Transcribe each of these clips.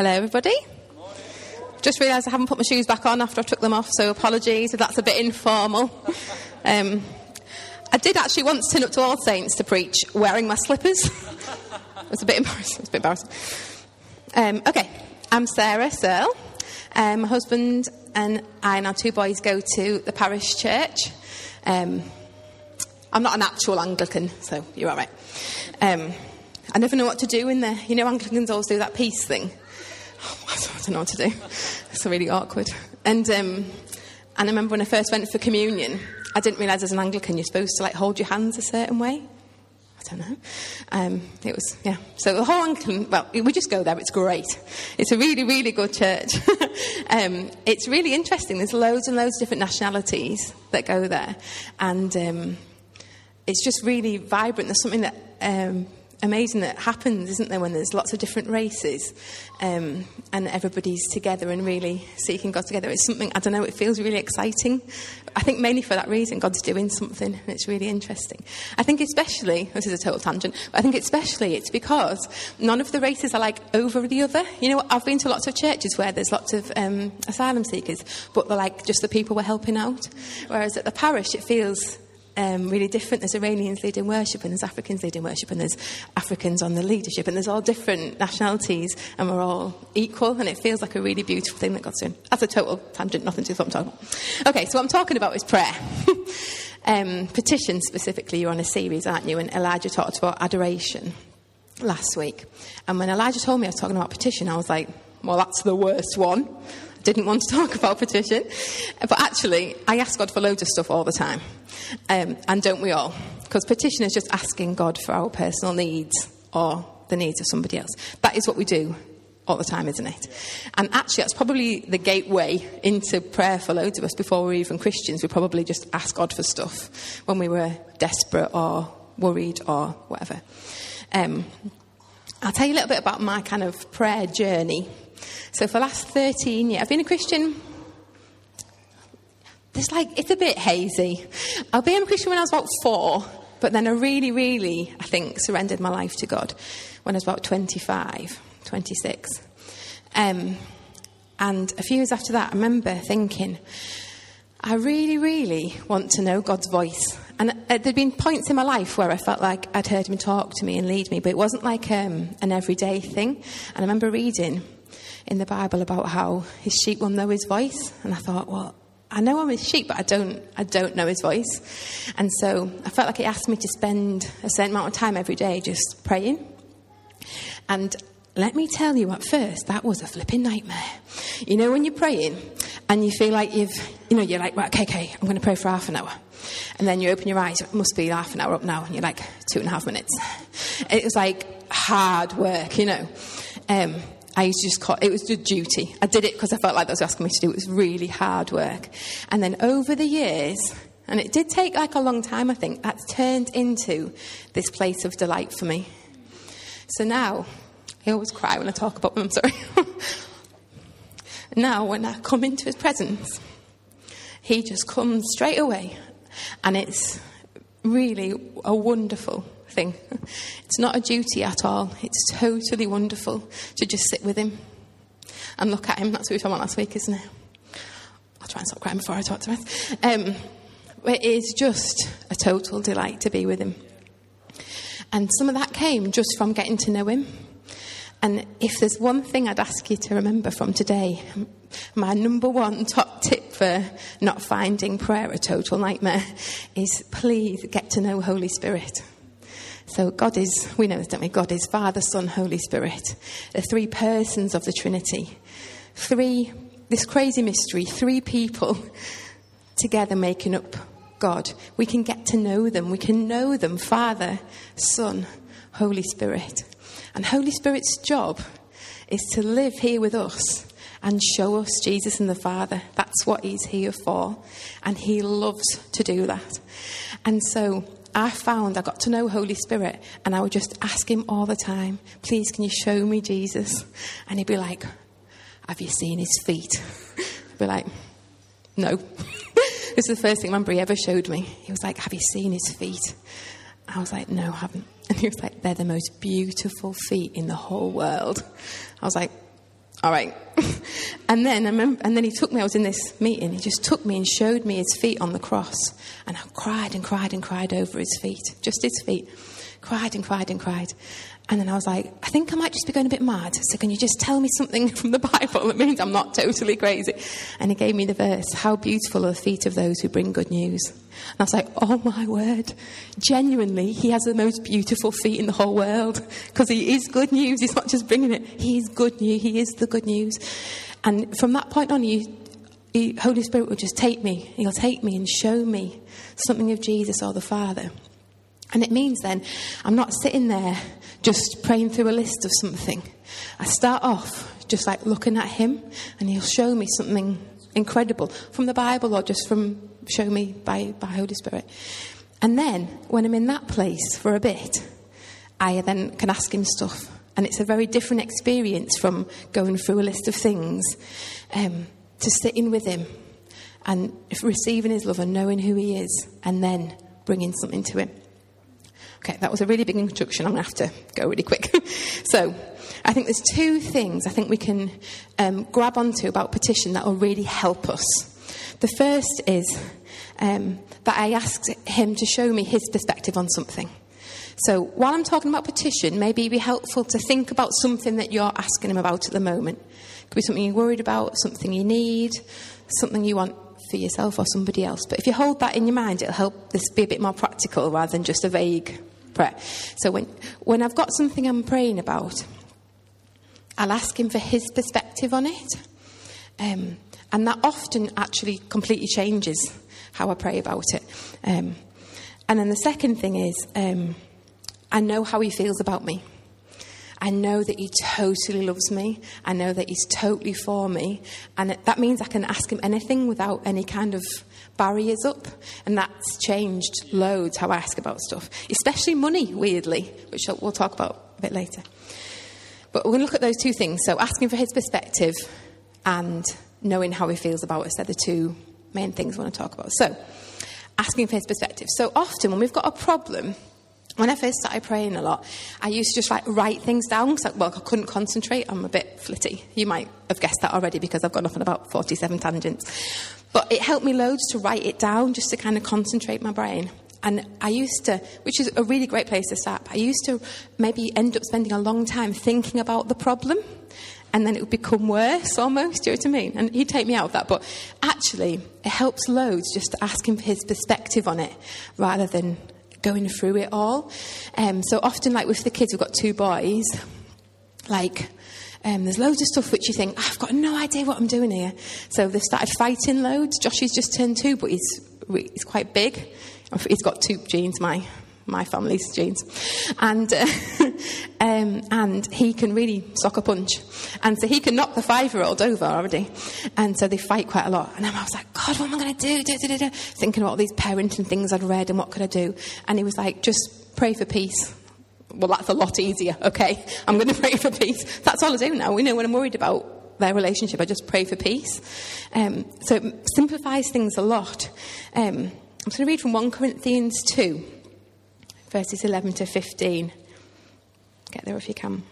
Hello, everybody. Just realised I haven't put my shoes back on after I took them off, so apologies if that's a bit informal. Um, I did actually once turn up to All Saints to preach wearing my slippers. it was a bit embarrassing. A bit embarrassing. Um, okay, I'm Sarah Searle. Um, my husband and I and our two boys go to the parish church. Um, I'm not an actual Anglican, so you're all right. Um, I never know what to do in there. You know, Anglicans always do that peace thing. I don't know what to do. It's really awkward. And, um, and I remember when I first went for communion, I didn't realise as an Anglican you're supposed to like hold your hands a certain way. I don't know. Um, it was, yeah. So the whole Anglican, well, we just go there. It's great. It's a really, really good church. um, it's really interesting. There's loads and loads of different nationalities that go there. And um, it's just really vibrant. There's something that um, amazing that happens, isn't there, when there's lots of different races um, and everybody's together and really seeking God together. It's something, I don't know, it feels really exciting. I think mainly for that reason, God's doing something and it's really interesting. I think especially, this is a total tangent, but I think especially it's because none of the races are like over the other. You know, I've been to lots of churches where there's lots of um, asylum seekers, but they're like just the people we're helping out. Whereas at the parish, it feels um, really different. There's Iranians leading worship, and there's Africans leading worship, and there's Africans on the leadership, and there's all different nationalities, and we're all equal, and it feels like a really beautiful thing that God's doing. That's a total tangent, nothing to do with what I'm talking about. Okay, so what I'm talking about is prayer. um, petition specifically, you're on a series, aren't you? And Elijah talked about adoration last week. And when Elijah told me I was talking about petition, I was like, well, that's the worst one didn't want to talk about petition. But actually, I ask God for loads of stuff all the time. Um, and don't we all? Because petition is just asking God for our personal needs or the needs of somebody else. That is what we do all the time, isn't it? And actually, that's probably the gateway into prayer for loads of us before we're even Christians. We probably just ask God for stuff when we were desperate or worried or whatever. Um, I'll tell you a little bit about my kind of prayer journey. So for the last 13 years, I've been a Christian. It's like, it's a bit hazy. I've been a Christian when I was about four, but then I really, really, I think, surrendered my life to God when I was about 25, 26. Um, and a few years after that, I remember thinking, I really, really want to know God's voice. And uh, there'd been points in my life where I felt like I'd heard Him talk to me and lead me, but it wasn't like um, an everyday thing. And I remember reading in the Bible about how His sheep will know His voice, and I thought, well, I know I'm His sheep, but I don't, I don't know His voice. And so I felt like He asked me to spend a certain amount of time every day just praying. And let me tell you, at first, that was a flipping nightmare. You know, when you're praying and you feel like you've, you know, you're like, right, okay, okay, I'm going to pray for half an hour. And then you open your eyes, it must be half an hour up now, and you're like, two and a half minutes. It was like hard work, you know. Um, I used to just call it was a duty. I did it because I felt like they was asking me to do it. It was really hard work. And then over the years, and it did take like a long time, I think, that's turned into this place of delight for me. So now, I always cry when I talk about them, I'm sorry. now, when I come into his presence, he just comes straight away. And it's really a wonderful thing. It's not a duty at all. It's totally wonderful to just sit with him and look at him. That's what we talked about last week, isn't it? I'll try and stop crying before I talk to him. Um, it is just a total delight to be with him. And some of that came just from getting to know him. And if there's one thing I'd ask you to remember from today, my number one top tip for not finding prayer a total nightmare is please get to know Holy Spirit. So God is, we know this, don't we? God is Father, Son, Holy Spirit. The three persons of the Trinity. Three, this crazy mystery, three people together making up God. We can get to know them. We can know them, Father, Son, Holy Spirit. And Holy Spirit's job is to live here with us and show us Jesus and the Father. That's what He's here for. And He loves to do that. And so I found I got to know Holy Spirit and I would just ask Him all the time, please, can you show me Jesus? And He'd be like, have you seen His feet? I'd be like, no. this is the first thing I remember He ever showed me. He was like, have you seen His feet? I was like, no, I haven't. And he was like, they're the most beautiful feet in the whole world. I was like, All right. and then I remember, and then he took me. I was in this meeting. He just took me and showed me his feet on the cross, and I cried and cried and cried over his feet, just his feet. Cried and cried and cried. And then I was like, I think I might just be going a bit mad. So can you just tell me something from the Bible that means I'm not totally crazy? And he gave me the verse, How beautiful are the feet of those who bring good news. And I was like, oh my word. Genuinely, he has the most beautiful feet in the whole world because he is good news. He's not just bringing it. He is good news. He is the good news. And from that point on, he, he, Holy Spirit will just take me. He'll take me and show me something of Jesus or the Father. And it means then I'm not sitting there just praying through a list of something. I start off just like looking at him and he'll show me something incredible from the Bible or just from show me by, by Holy Spirit. And then when I'm in that place for a bit, I then can ask him stuff. And it's a very different experience from going through a list of things um, to sitting with him and receiving his love and knowing who he is and then bringing something to him. Okay, that was a really big introduction. I'm going to have to go really quick. so, I think there's two things I think we can um, grab onto about petition that will really help us. The first is um, that I asked him to show me his perspective on something. So, while I'm talking about petition, maybe it'd be helpful to think about something that you're asking him about at the moment. It could be something you're worried about, something you need, something you want for yourself or somebody else. But if you hold that in your mind, it'll help this be a bit more practical rather than just a vague prayer. So when, when I've got something I'm praying about, I'll ask him for his perspective on it. Um, and that often actually completely changes how I pray about it. Um, and then the second thing is, um, I know how he feels about me. I know that he totally loves me. I know that he's totally for me. And that means I can ask him anything without any kind of barriers up. And that's changed loads how I ask about stuff, especially money, weirdly, which we'll talk about a bit later. But we're going to look at those two things. So, asking for his perspective and knowing how he feels about us are the two main things I want to talk about. So, asking for his perspective. So, often when we've got a problem, when I first started praying a lot, I used to just like write things down because, well, I couldn't concentrate. I'm a bit flitty. You might have guessed that already because I've gone off on about 47 tangents. But it helped me loads to write it down just to kind of concentrate my brain. And I used to, which is a really great place to start, I used to maybe end up spending a long time thinking about the problem and then it would become worse almost. Do you know what I mean? And he'd take me out of that. But actually, it helps loads just to ask him for his perspective on it rather than going through it all. Um, so often, like with the kids, we've got two boys, like, um, there's loads of stuff which you think, I've got no idea what I'm doing here. So they've started fighting loads. Joshy's just turned two, but he's, he's quite big. He's got two genes, my my family's genes. And, uh, um, and he can really sock a punch. And so he can knock the five year old over already. And so they fight quite a lot. And I was like, God, what am I going to do? Thinking about all these parenting things I'd read and what could I do? And he was like, just pray for peace. Well, that's a lot easier. Okay, I'm going to pray for peace. That's all I do now. We know when I'm worried about their relationship, I just pray for peace. Um, so it simplifies things a lot. Um, I'm going to read from 1 Corinthians 2 verses 11 to 15. Get there if you can.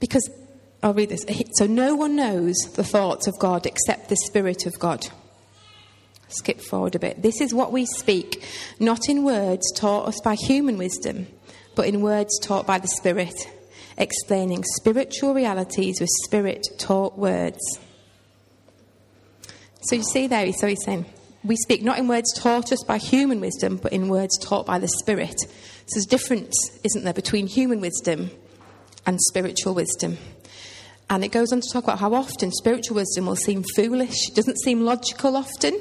Because, I'll read this. So, no one knows the thoughts of God except the Spirit of God. Skip forward a bit. This is what we speak, not in words taught us by human wisdom, but in words taught by the Spirit, explaining spiritual realities with Spirit taught words. So, you see there, so he's saying, we speak not in words taught us by human wisdom, but in words taught by the Spirit. So there's a difference, isn't there, between human wisdom and spiritual wisdom. And it goes on to talk about how often spiritual wisdom will seem foolish. It doesn't seem logical often,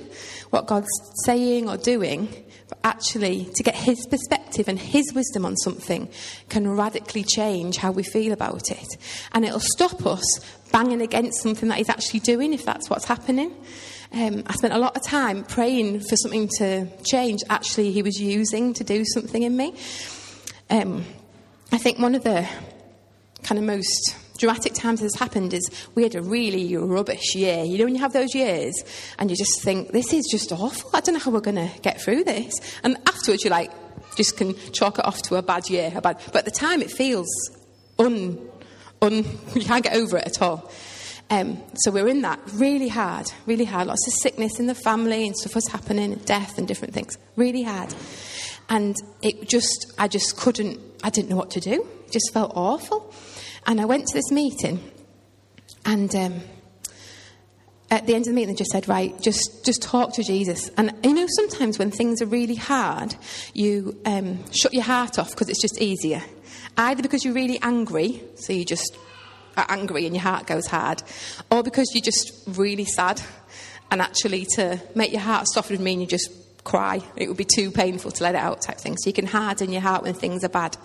what God's saying or doing. But actually, to get His perspective and His wisdom on something can radically change how we feel about it. And it'll stop us banging against something that He's actually doing if that's what's happening. Um, I spent a lot of time praying for something to change. Actually, he was using to do something in me. Um, I think one of the kind of most dramatic times this happened is we had a really rubbish year. You know, when you have those years and you just think, this is just awful. I don't know how we're going to get through this. And afterwards, you're like, just can chalk it off to a bad year. A bad, but at the time, it feels un, un, you can't get over it at all. Um, so we're in that really hard, really hard. Lots of sickness in the family and stuff was happening, death and different things. Really hard. And it just, I just couldn't, I didn't know what to do. It just felt awful. And I went to this meeting and um, at the end of the meeting, they just said, right, just, just talk to Jesus. And you know, sometimes when things are really hard, you um, shut your heart off because it's just easier. Either because you're really angry, so you just are angry and your heart goes hard, or because you're just really sad. And actually, to make your heart soften would mean you just cry. It would be too painful to let it out, type thing. So you can harden your heart when things are bad.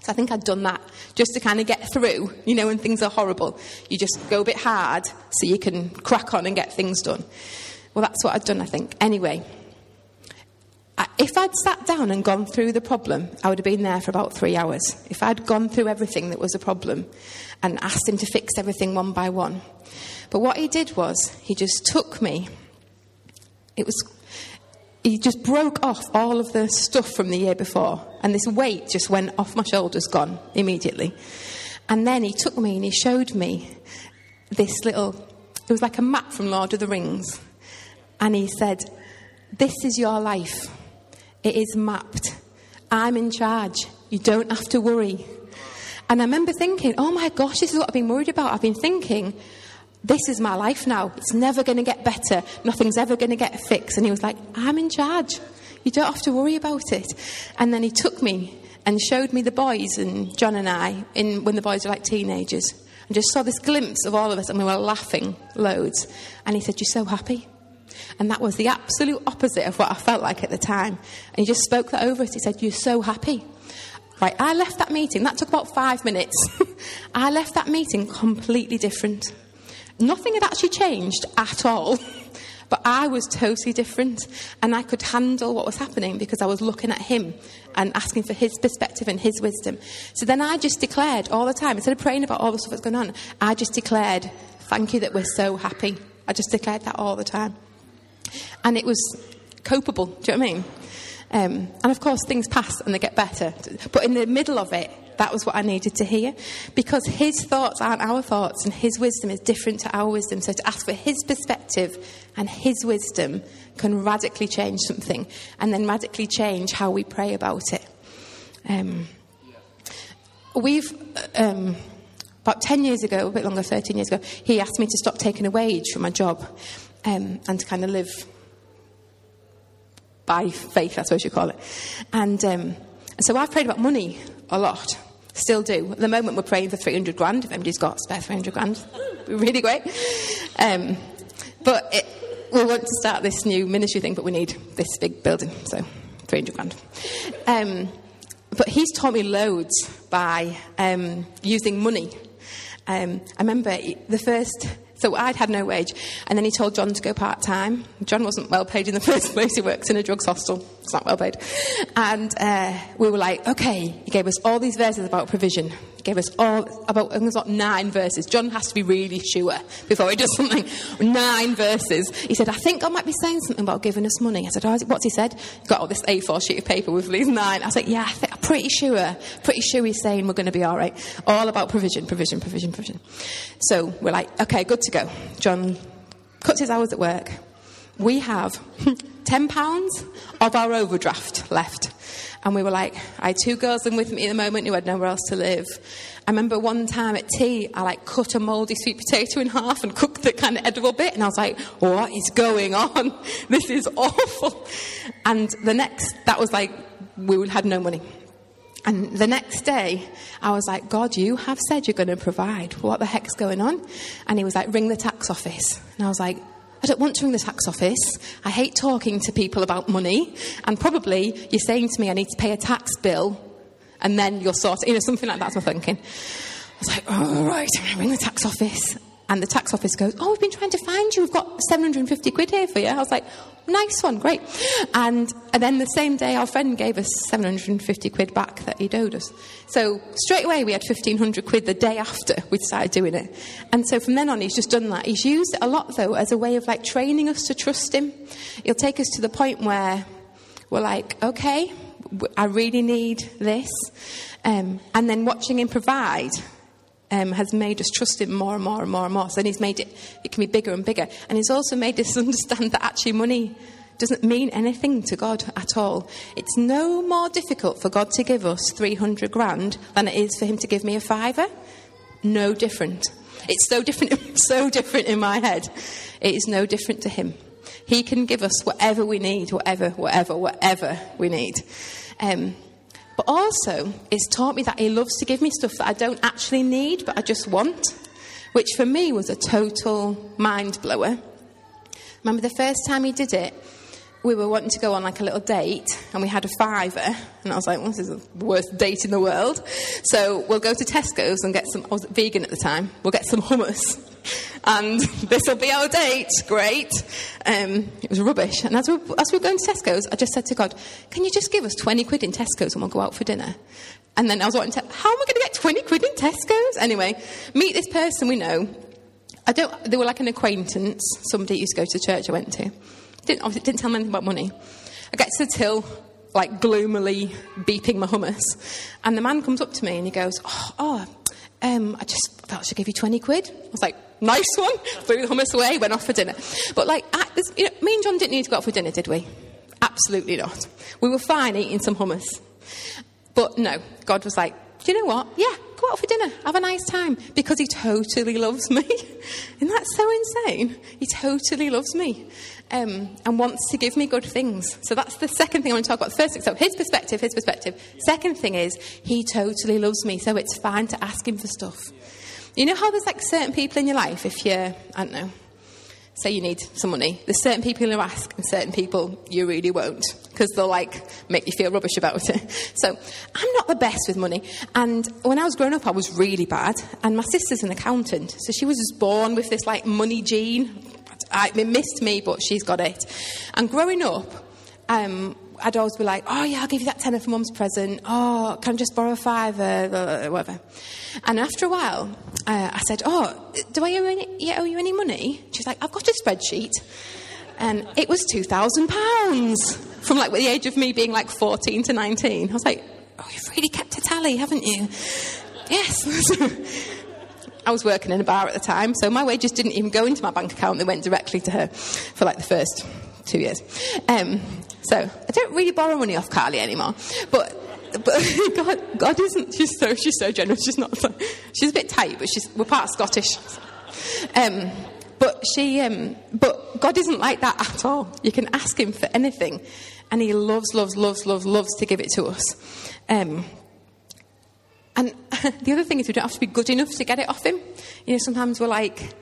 So I think I'd done that just to kind of get through, you know, when things are horrible. You just go a bit hard so you can crack on and get things done. Well, that's what I'd done, I think. Anyway, if I'd sat down and gone through the problem, I would have been there for about three hours. If I'd gone through everything that was a problem and asked him to fix everything one by one. But what he did was, he just took me. It was he just broke off all of the stuff from the year before, and this weight just went off my shoulders, gone immediately. And then he took me and he showed me this little, it was like a map from Lord of the Rings. And he said, This is your life. It is mapped. I'm in charge. You don't have to worry. And I remember thinking, oh my gosh, this is what I've been worried about. I've been thinking, this is my life now. It's never going to get better. Nothing's ever going to get fixed. And he was like, I'm in charge. You don't have to worry about it. And then he took me and showed me the boys and John and I in, when the boys were like teenagers. And just saw this glimpse of all of us and we were laughing loads. And he said, You're so happy. And that was the absolute opposite of what I felt like at the time. And he just spoke that over us. He said, You're so happy. Right, I left that meeting, that took about five minutes. I left that meeting completely different. Nothing had actually changed at all. But I was totally different, and I could handle what was happening because I was looking at him and asking for his perspective and his wisdom. So then I just declared all the time, instead of praying about all the stuff that's going on, I just declared, Thank you that we're so happy. I just declared that all the time. And it was copable, do you know what I mean? Um, and of course, things pass and they get better. But in the middle of it, that was what I needed to hear. Because his thoughts aren't our thoughts, and his wisdom is different to our wisdom. So to ask for his perspective and his wisdom can radically change something, and then radically change how we pray about it. Um, we've. Um, about 10 years ago, a bit longer, 13 years ago, he asked me to stop taking a wage from my job um, and to kind of live by faith, I suppose you call it. And um, so I've prayed about money a lot. Still do. At the moment, we're praying for 300 grand. If anybody's got spare 300 grand, really great. Um, but it, we want to start this new ministry thing, but we need this big building, so 300 grand. Um, but he's taught me loads by um, using money. Um, I remember the first so I'd had no wage. And then he told John to go part time. John wasn't well paid in the first place. He works in a drugs hostel. It's not well paid. And uh, we were like, okay. He gave us all these verses about provision. He gave us all about, I think like nine verses. John has to be really sure before he does something. Nine verses. He said, I think God might be saying something about giving us money. I said, oh, what's he said? He got all this A4 sheet of paper with these nine. I said, yeah, I am pretty sure. Pretty sure he's saying we're going to be all right. All about provision, provision, provision, provision. So we're like, okay, good to go. John cuts his hours at work. We have £10 of our overdraft left. And we were like, I had two girls in with me at the moment who had nowhere else to live. I remember one time at tea, I like cut a mouldy sweet potato in half and cooked the kind of edible bit. And I was like, what is going on? This is awful. And the next, that was like, we had no money. And the next day, I was like, God, you have said you're going to provide. What the heck's going on? And he was like, ring the tax office. And I was like, I don't want to ring the tax office. I hate talking to people about money. And probably you're saying to me, I need to pay a tax bill. And then you'll sort it. You know, something like that's my thinking. I was like, all right, I'm going to ring the tax office. And the tax office goes, Oh, we've been trying to find you. We've got 750 quid here for you. I was like, Nice one, great. And, and then the same day, our friend gave us 750 quid back that he'd owed us. So straight away, we had 1500 quid the day after we started doing it. And so from then on, he's just done that. He's used it a lot, though, as a way of like training us to trust him. He'll take us to the point where we're like, Okay, I really need this. Um, and then watching him provide um, has made us trust Him more and more and more and more. So then He's made it, it can be bigger and bigger. And He's also made us understand that actually money doesn't mean anything to God at all. It's no more difficult for God to give us 300 grand than it is for Him to give me a fiver. No different. It's so different, so different in my head. It is no different to Him. He can give us whatever we need, whatever, whatever, whatever we need. Um, but also, it's taught me that He loves to give me stuff that I don't actually need, but I just want, which for me was a total mind blower. Remember the first time He did it? We were wanting to go on like a little date and we had a fiver and I was like, well, this is the worst date in the world. So we'll go to Tesco's and get some, I was vegan at the time, we'll get some hummus and this will be our date. Great. Um, it was rubbish. And as we, as we were going to Tesco's, I just said to God, can you just give us 20 quid in Tesco's and we'll go out for dinner? And then I was wanting to, how am I going to get 20 quid in Tesco's? Anyway, meet this person we know. I don't, they were like an acquaintance, somebody used to go to the church I went to. Didn't, obviously, didn't tell him anything about money. I get to the till, like gloomily beeping my hummus, and the man comes up to me and he goes, "Oh, oh um, I just thought I should give you twenty quid." I was like, "Nice one." Threw the hummus away, went off for dinner. But like, I, you know, me and John didn't need to go out for dinner, did we? Absolutely not. We were fine eating some hummus. But no, God was like, do you know what? Yeah, go out for dinner, have a nice time, because He totally loves me. Isn't that so insane? He totally loves me um, and wants to give me good things. So that's the second thing I want to talk about. The first so his perspective, his perspective. Second thing is, he totally loves me, so it's fine to ask him for stuff. You know how there's like certain people in your life, if you're, I don't know, say you need some money, there's certain people you ask and certain people you really won't because they'll like make you feel rubbish about it. So I'm not the best with money. And when I was growing up, I was really bad. And my sister's an accountant, so she was just born with this like money gene. I, it missed me, but she's got it. And growing up, um, I'd always be like, oh, yeah, I'll give you that tenner for mum's present. Oh, can I just borrow a five? Uh, whatever. And after a while, uh, I said, oh, do I owe, any, owe you any money? She's like, I've got a spreadsheet. And it was £2,000 from like the age of me being like 14 to 19. I was like, oh, you've really kept a tally, haven't you? Yes. I was working in a bar at the time, so my wages didn't even go into my bank account. They went directly to her for like the first two years. Um, so I don't really borrow money off Carly anymore. But but God, God isn't. She's so she's so generous. She's not. She's a bit tight, but she's we're part Scottish. Um, but she, um, but God isn't like that at all. You can ask Him for anything, and He loves, loves, loves, loves, loves to give it to us. Um, the other thing is, we don't have to be good enough to get it off him. You know, sometimes we're like,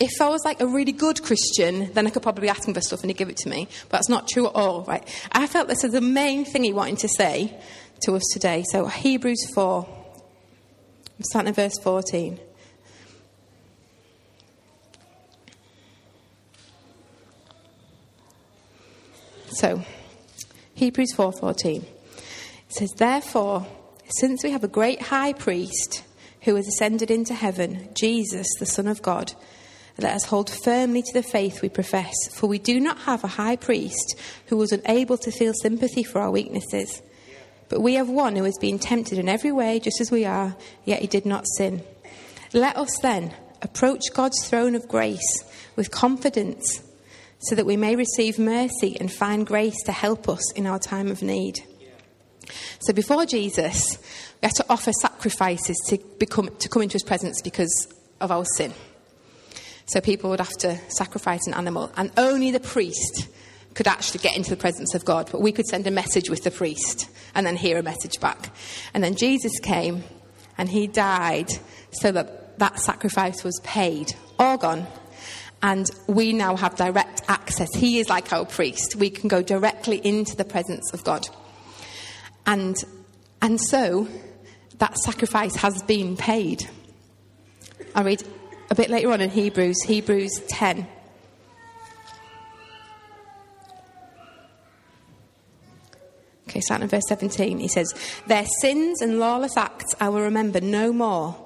if I was like a really good Christian, then I could probably ask him for stuff and he'd give it to me. But that's not true at all, right? I felt this is the main thing he wanted to say to us today. So, Hebrews 4, I'm starting at verse 14. So, Hebrews 4:14. It says, "Therefore, since we have a great high priest who has ascended into heaven, Jesus, the Son of God, let us hold firmly to the faith we profess, for we do not have a high priest who was unable to feel sympathy for our weaknesses. But we have one who has been tempted in every way, just as we are, yet he did not sin. Let us then approach God's throne of grace with confidence, so that we may receive mercy and find grace to help us in our time of need. So before Jesus, we had to offer sacrifices to, become, to come into his presence because of our sin. So people would have to sacrifice an animal, and only the priest could actually get into the presence of God. But we could send a message with the priest and then hear a message back. And then Jesus came and he died so that that sacrifice was paid, all gone. And we now have direct access. He is like our priest. We can go directly into the presence of God. And, and so that sacrifice has been paid. I'll read a bit later on in Hebrews, Hebrews 10. Okay, starting in verse 17, he says, Their sins and lawless acts I will remember no more.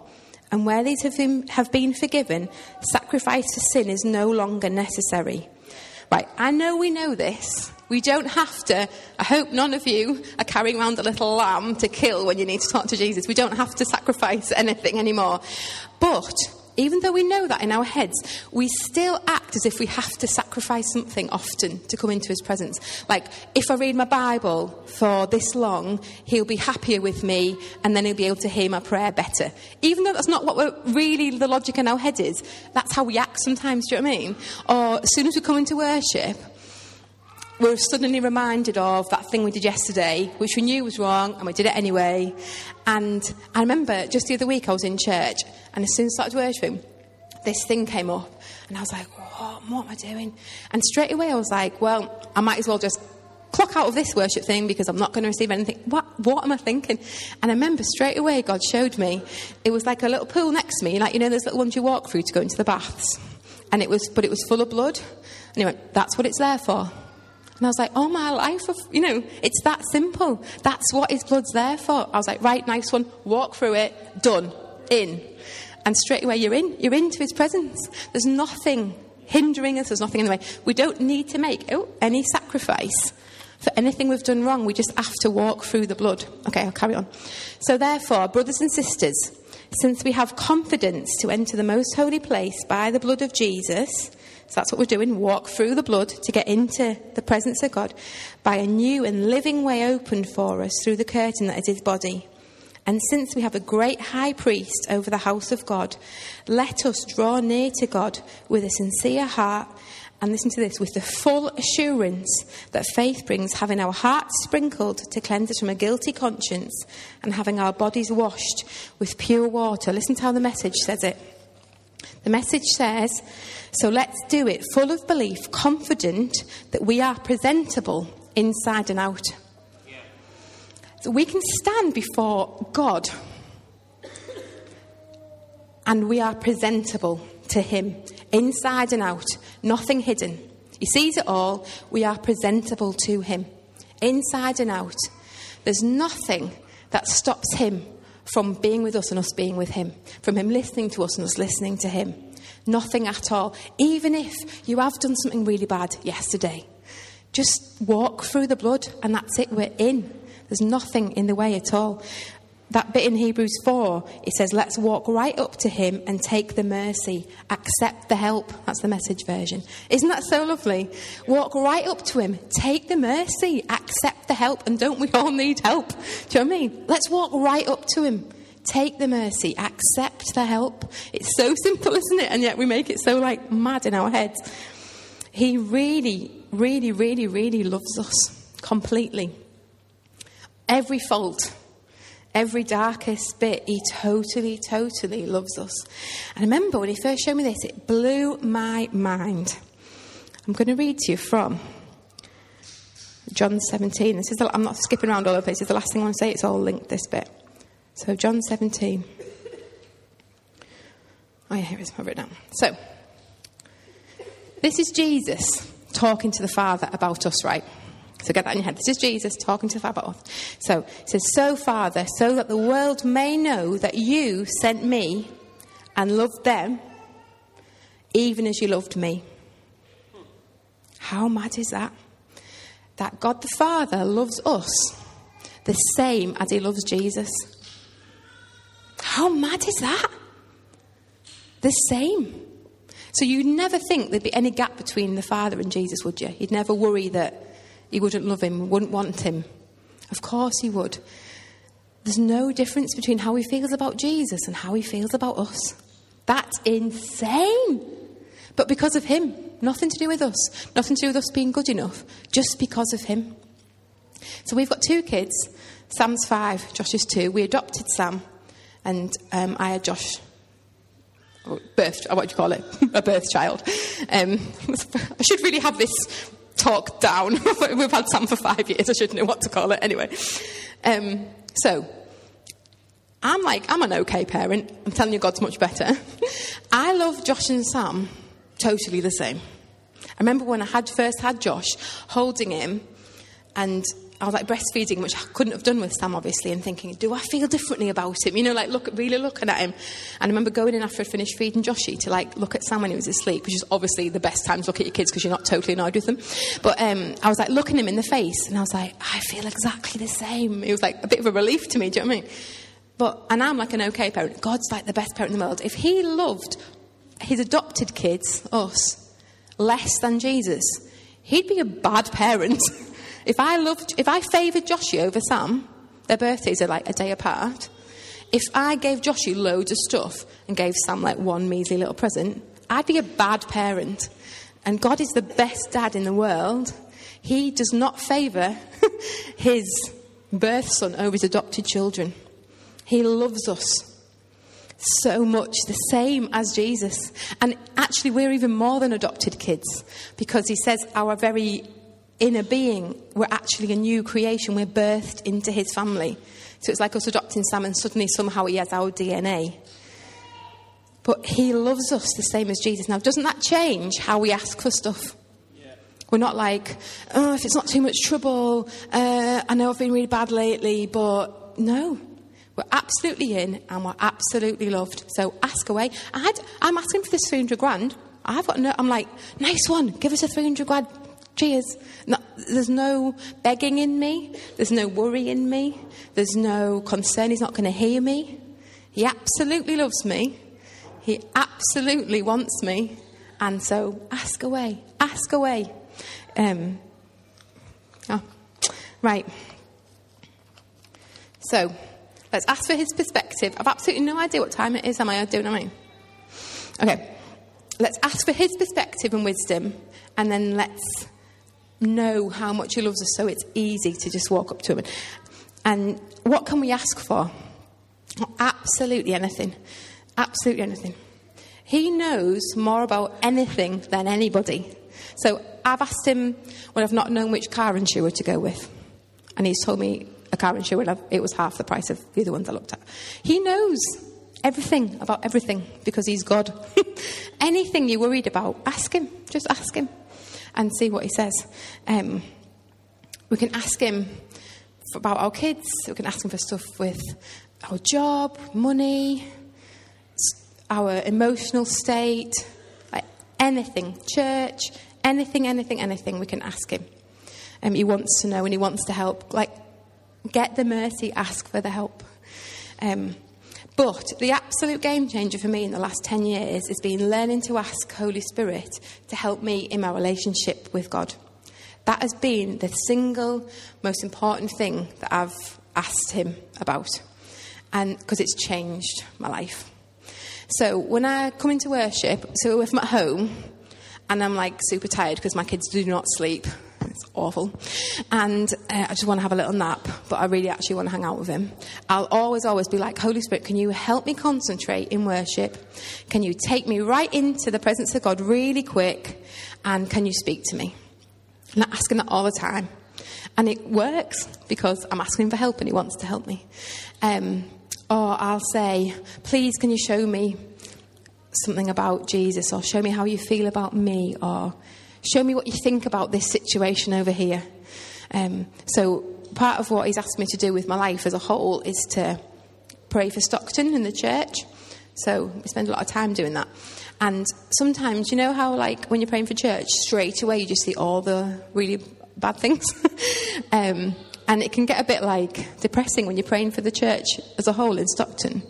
And where these have been, have been forgiven, sacrifice for sin is no longer necessary. Right, I know we know this, We don't have to, I hope none of you are carrying around a little lamb to kill when you need to talk to Jesus. We don't have to sacrifice anything anymore. But even though we know that in our heads, we still act as if we have to sacrifice something often to come into his presence. Like, if I read my Bible for this long, he'll be happier with me and then he'll be able to hear my prayer better. Even though that's not what really the logic in our head is, that's how we act sometimes, do you know what I mean? Or as soon as we come into worship, we're suddenly reminded of that thing we did yesterday, which we knew was wrong, and we did it anyway. And I remember just the other week I was in church, and as soon as I started worshiping, this thing came up, and I was like, what, what am I doing? And straight away I was like, well, I might as well just clock out of this worship thing because I'm not going to receive anything. What, what am I thinking? And I remember straight away God showed me it was like a little pool next to me, like, you know, those little ones you walk through to go into the baths. And it was, but it was full of blood. And he went, that's what it's there for. And I was like, oh, my life, of, you know, it's that simple. That's what his blood's there for. I was like, right, nice one. Walk through it. Done. In. And straight away, you're in. You're into his presence. There's nothing hindering us. There's nothing in the way. We don't need to make oh, any sacrifice for anything we've done wrong. We just have to walk through the blood. Okay, I'll carry on. So, therefore, brothers and sisters, since we have confidence to enter the most holy place by the blood of Jesus, so that's what we're doing walk through the blood to get into the presence of God by a new and living way opened for us through the curtain that is his body. And since we have a great high priest over the house of God, let us draw near to God with a sincere heart. And listen to this with the full assurance that faith brings, having our hearts sprinkled to cleanse us from a guilty conscience and having our bodies washed with pure water. Listen to how the message says it. The message says, So let's do it full of belief, confident that we are presentable inside and out. So we can stand before God and we are presentable to Him inside and out, nothing hidden. He sees it all. We are presentable to Him inside and out. There's nothing that stops Him from being with us and us being with Him, from Him listening to us and us listening to Him. Nothing at all. Even if you have done something really bad yesterday, just walk through the blood and that's it, we're in. There's nothing in the way at all that bit in Hebrews 4, it says, Let's walk right up to him and take the mercy, accept the help. That's the message version. Isn't that so lovely? Walk right up to him, take the mercy, accept the help. And don't we all need help? Do you know what I mean? Let's walk right up to him, take the mercy, accept the help. It's so simple, isn't it? And yet we make it so like mad in our heads. He really, really, really, really loves us completely. Every fault every darkest bit, He totally, totally loves us. And I remember when He first showed me this, it blew my mind. I'm going to read to you from John 17. This is the, I'm not skipping around all over. This is the last thing I want to say. It's all linked, this bit. So, John 17. Oh, yeah, here it is. I've written down. So, this is Jesus talking to the Father about us, right? So get that in your head. This is Jesus talking to the Father. So he says, So, Father, so that the world may know that you sent me and loved them even as you loved me. How mad is that? That God the Father loves us the same as he loves Jesus. How mad is that? The same. So you'd never think there'd be any gap between the Father and Jesus, would you? You'd never worry that he wouldn't love him, wouldn't want him. Of course he would. There's no difference between how he feels about Jesus and how he feels about us. That's insane. But because of him, nothing to do with us, nothing to do with us being good enough, just because of him. So we've got two kids. Sam's five, Josh is two. We adopted Sam, and um, I had Josh. Birth, what do you call it? a birth child. Um, I should really have this talk down. We've had Sam for five years. I shouldn't know what to call it anyway. Um, so, I'm like, I'm an okay parent. I'm telling you, God's much better. I love Josh and Sam totally the same. I remember when I had first had Josh, holding him, and I was like breastfeeding, which I couldn't have done with Sam, obviously, and thinking, do I feel differently about him? You know, like look, really looking at him. And I remember going in after I'd finished feeding Joshy to like look at Sam when he was asleep, which is obviously the best time to look at your kids because you're not totally annoyed with them. But um, I was like looking him in the face, and I was like, I feel exactly the same. It was like a bit of a relief to me. Do you know what I mean? But and I'm like an okay parent. God's like the best parent in the world. If He loved His adopted kids, us, less than Jesus, He'd be a bad parent. If I loved, if I favoured Joshy over Sam, their birthdays are like a day apart. If I gave Joshy loads of stuff and gave Sam like one measly little present, I'd be a bad parent. And God is the best dad in the world. He does not favour his birth son over his adopted children. He loves us so much, the same as Jesus. And actually, we're even more than adopted kids because he says our very inner being, we're actually a new creation. We're birthed into his family. So it's like us adopting Sam, and suddenly somehow he has our DNA. But he loves us the same as Jesus. Now, doesn't that change how we ask for stuff? We're not like, oh, if it's not too much trouble, uh, I know I've been really bad lately, but no. We're absolutely in and we're absolutely loved. So ask away. I am asking for this 300 grand. I've got no, I'm like, nice one, give us a 300 grand Cheers. No, there's no begging in me. There's no worry in me. There's no concern. He's not going to hear me. He absolutely loves me. He absolutely wants me. And so ask away. Ask away. Um, oh, right. So let's ask for his perspective. I've absolutely no idea what time it is. Am I doing? Am? Okay. Let's ask for his perspective and wisdom, and then let's know how much He loves us so it's easy to just walk up to Him. And what can we ask for? Absolutely anything. Absolutely anything. He knows more about anything than anybody. So I've asked him when I've not known which car insurer to go with. And he's told me a car insurer, and it was half the price of the other ones I looked at. He knows everything about everything because he's God. Anything you're worried about, ask him. Just ask him and see what he says. Um, we can ask him about our kids, we can ask him for stuff with our job, money, our emotional state, like anything, church, anything, anything, anything, we can ask him. Um, he wants to know and he wants to help. Like, get the mercy, ask for the help. Um, but the absolute game changer for me in the last 10 years has been learning to ask Holy Spirit to help me in my relationship with God. That has been the single most important thing that I've asked Him about, and because it's changed my life. So when I come into worship, so if I'm at home and I'm like super tired because my kids do not sleep, it's awful. And uh, I just want to have a little nap, but I really actually want to hang out with him. I'll always, always be like, Holy Spirit, can you help me concentrate in worship? Can you take me right into the presence of God really quick? And can you speak to me? And I'm asking that all the time. And it works because I'm asking him for help and he wants to help me. Um, or I'll say, please, can you show me something about Jesus? Or show me how you feel about me? Or Show me what you think about this situation over here. Um, so, part of what he's asked me to do with my life as a whole is to pray for Stockton and the church. So, we spend a lot of time doing that. And sometimes, you know how, like, when you're praying for church, straight away you just see all the really bad things? um, and it can get a bit, like, depressing when you're praying for the church as a whole in Stockton.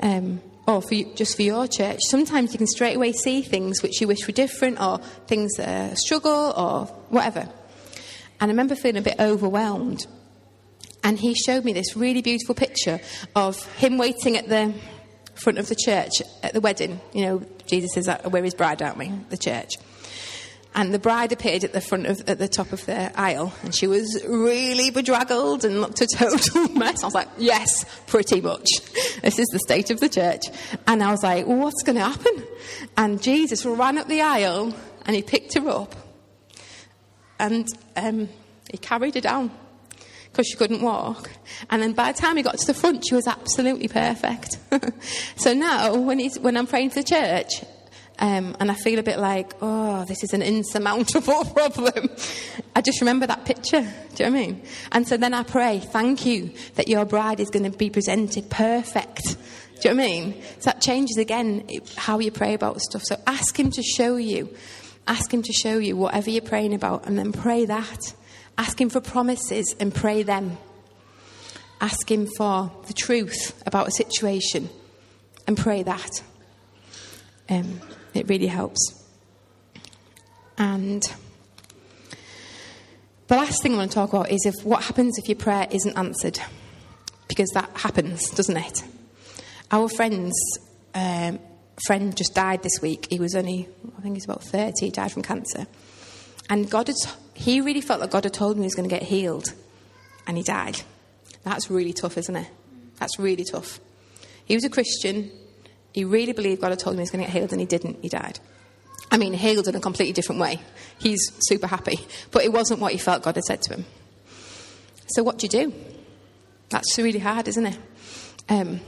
Um, or for you, just for your church, sometimes you can straight away see things which you wish were different, or things that are struggle, or whatever. And I remember feeling a bit overwhelmed. And he showed me this really beautiful picture of him waiting at the front of the church at the wedding. You know, Jesus is we're his bride, aren't we? The church. And the bride appeared at the front of, at the top of the aisle, and she was really bedraggled and looked a total mess. I was like, yes, pretty much. This is the state of the church. And I was like, what's going to happen? And Jesus ran up the aisle and he picked her up and um, he carried her down because she couldn't walk. And then by the time he got to the front, she was absolutely perfect. so now, when, when I'm praying for the church, um, and I feel a bit like, oh, this is an insurmountable problem. I just remember that picture. Do you know what I mean? And so then I pray, thank you that your bride is going to be presented perfect. Do you know what I mean? So that changes again how you pray about stuff. So ask Him to show you. Ask Him to show you whatever you're praying about, and then pray that. Ask Him for promises and pray them. Ask Him for the truth about a situation and pray that. Um, it really helps. And the last thing I want to talk about is if what happens if your prayer isn't answered, because that happens, doesn't it? Our friend's um, friend just died this week. He was only, I think he's about 30, he died from cancer. And God had, he really felt that God had told him he was going to get healed, and he died. That's really tough, isn't it? That's really tough. He was a Christian, he really believed God had told him he was going to get healed, and he didn't. He died. I mean, healed in a completely different way. He's super happy. But it wasn't what he felt God had said to him. So, what do you do? That's really hard, isn't it? Um,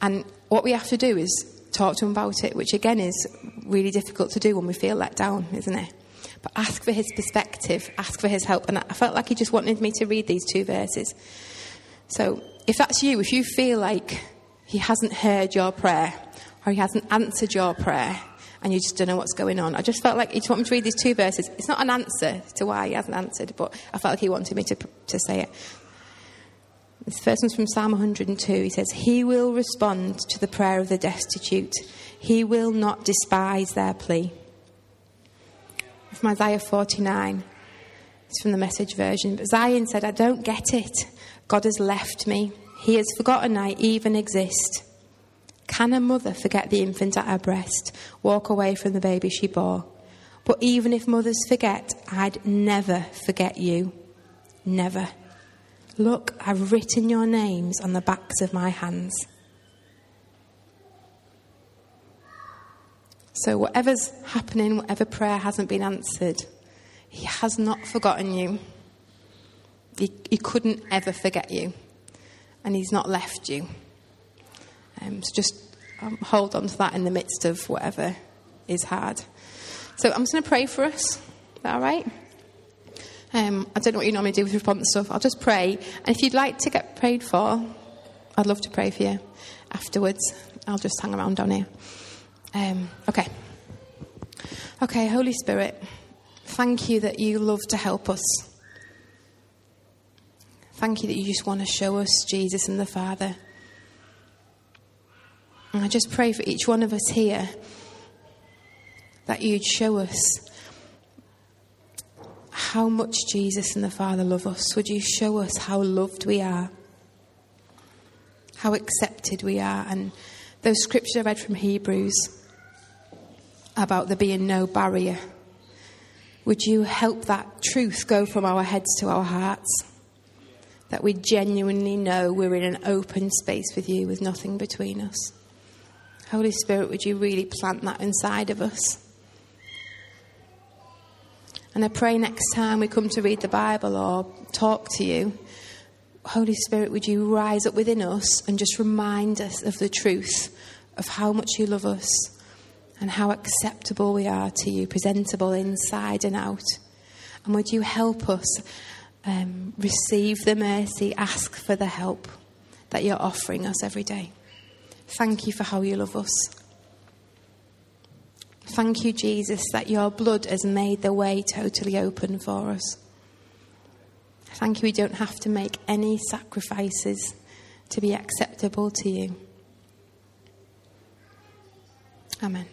and what we have to do is talk to him about it, which again is really difficult to do when we feel let down, isn't it? But ask for his perspective, ask for his help. And I felt like he just wanted me to read these two verses. So, if that's you, if you feel like he hasn't heard your prayer, or he hasn't answered your prayer and you just don't know what's going on. I just felt like he just wanted me to read these two verses. It's not an answer to why he hasn't answered, but I felt like he wanted me to, to say it. This first one's from Psalm 102. He says, He will respond to the prayer of the destitute. He will not despise their plea. From Isaiah 49. It's from the message version. But Zion said, I don't get it. God has left me. He has forgotten I even exist. Can a mother forget the infant at her breast, walk away from the baby she bore? But even if mothers forget, I'd never forget you. Never. Look, I've written your names on the backs of my hands. So, whatever's happening, whatever prayer hasn't been answered, He has not forgotten you. He, he couldn't ever forget you. And He's not left you. Um, so just um, hold on to that in the midst of whatever is hard. So I'm just going to pray for us. Is that all right? Um, I don't know what you normally do with response stuff. I'll just pray. And if you'd like to get prayed for, I'd love to pray for you afterwards. I'll just hang around down here. Um, okay. Okay, Holy Spirit, thank you that you love to help us. Thank you that you just want to show us Jesus and the Father. And I just pray for each one of us here that you'd show us how much Jesus and the Father love us. Would you show us how loved we are, how accepted we are? And those scriptures I read from Hebrews about there being no barrier. Would you help that truth go from our heads to our hearts? That we genuinely know we're in an open space with you with nothing between us. Holy Spirit, would you really plant that inside of us? And I pray next time we come to read the Bible or talk to you, Holy Spirit, would you rise up within us and just remind us of the truth of how much you love us and how acceptable we are to you, presentable inside and out. And would you help us um, receive the mercy, ask for the help that you're offering us every day? Thank you for how you love us. Thank you, Jesus, that your blood has made the way totally open for us. Thank you, we don't have to make any sacrifices to be acceptable to you. Amen.